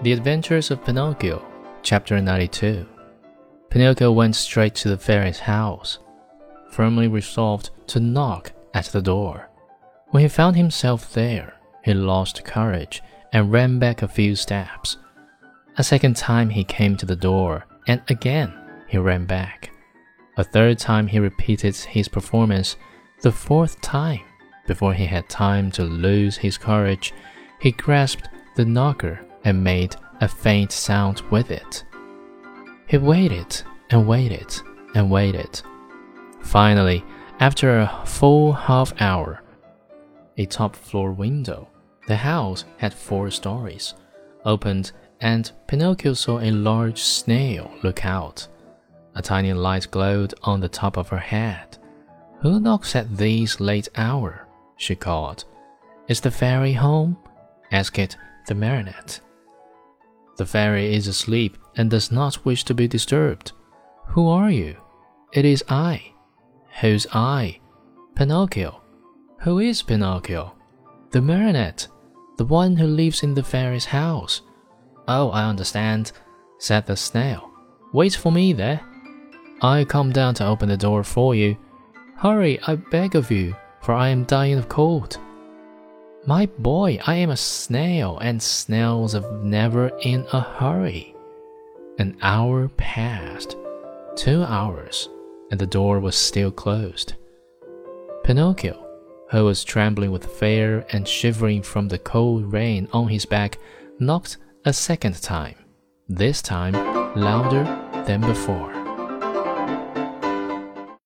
The Adventures of Pinocchio, Chapter 92. Pinocchio went straight to the fairy's house, firmly resolved to knock at the door. When he found himself there, he lost courage and ran back a few steps. A second time he came to the door, and again he ran back. A third time he repeated his performance. The fourth time, before he had time to lose his courage, he grasped the knocker and made a faint sound with it. He waited and waited and waited. Finally, after a full half hour, a top floor window, the house had four stories, opened, and Pinocchio saw a large snail look out. A tiny light glowed on the top of her head. Who knocks at this late hour? she called. Is the fairy home? asked the marionette. The fairy is asleep and does not wish to be disturbed. Who are you? It is I. Who's I? Pinocchio. Who is Pinocchio? The marionette, the one who lives in the fairy's house. Oh, I understand, said the snail. Wait for me there. I'll come down to open the door for you. Hurry, I beg of you, for I am dying of cold. My boy, I am a snail, and snails are never in a hurry. An hour passed, two hours, and the door was still closed. Pinocchio, who was trembling with fear and shivering from the cold rain on his back, knocked a second time, this time louder than before.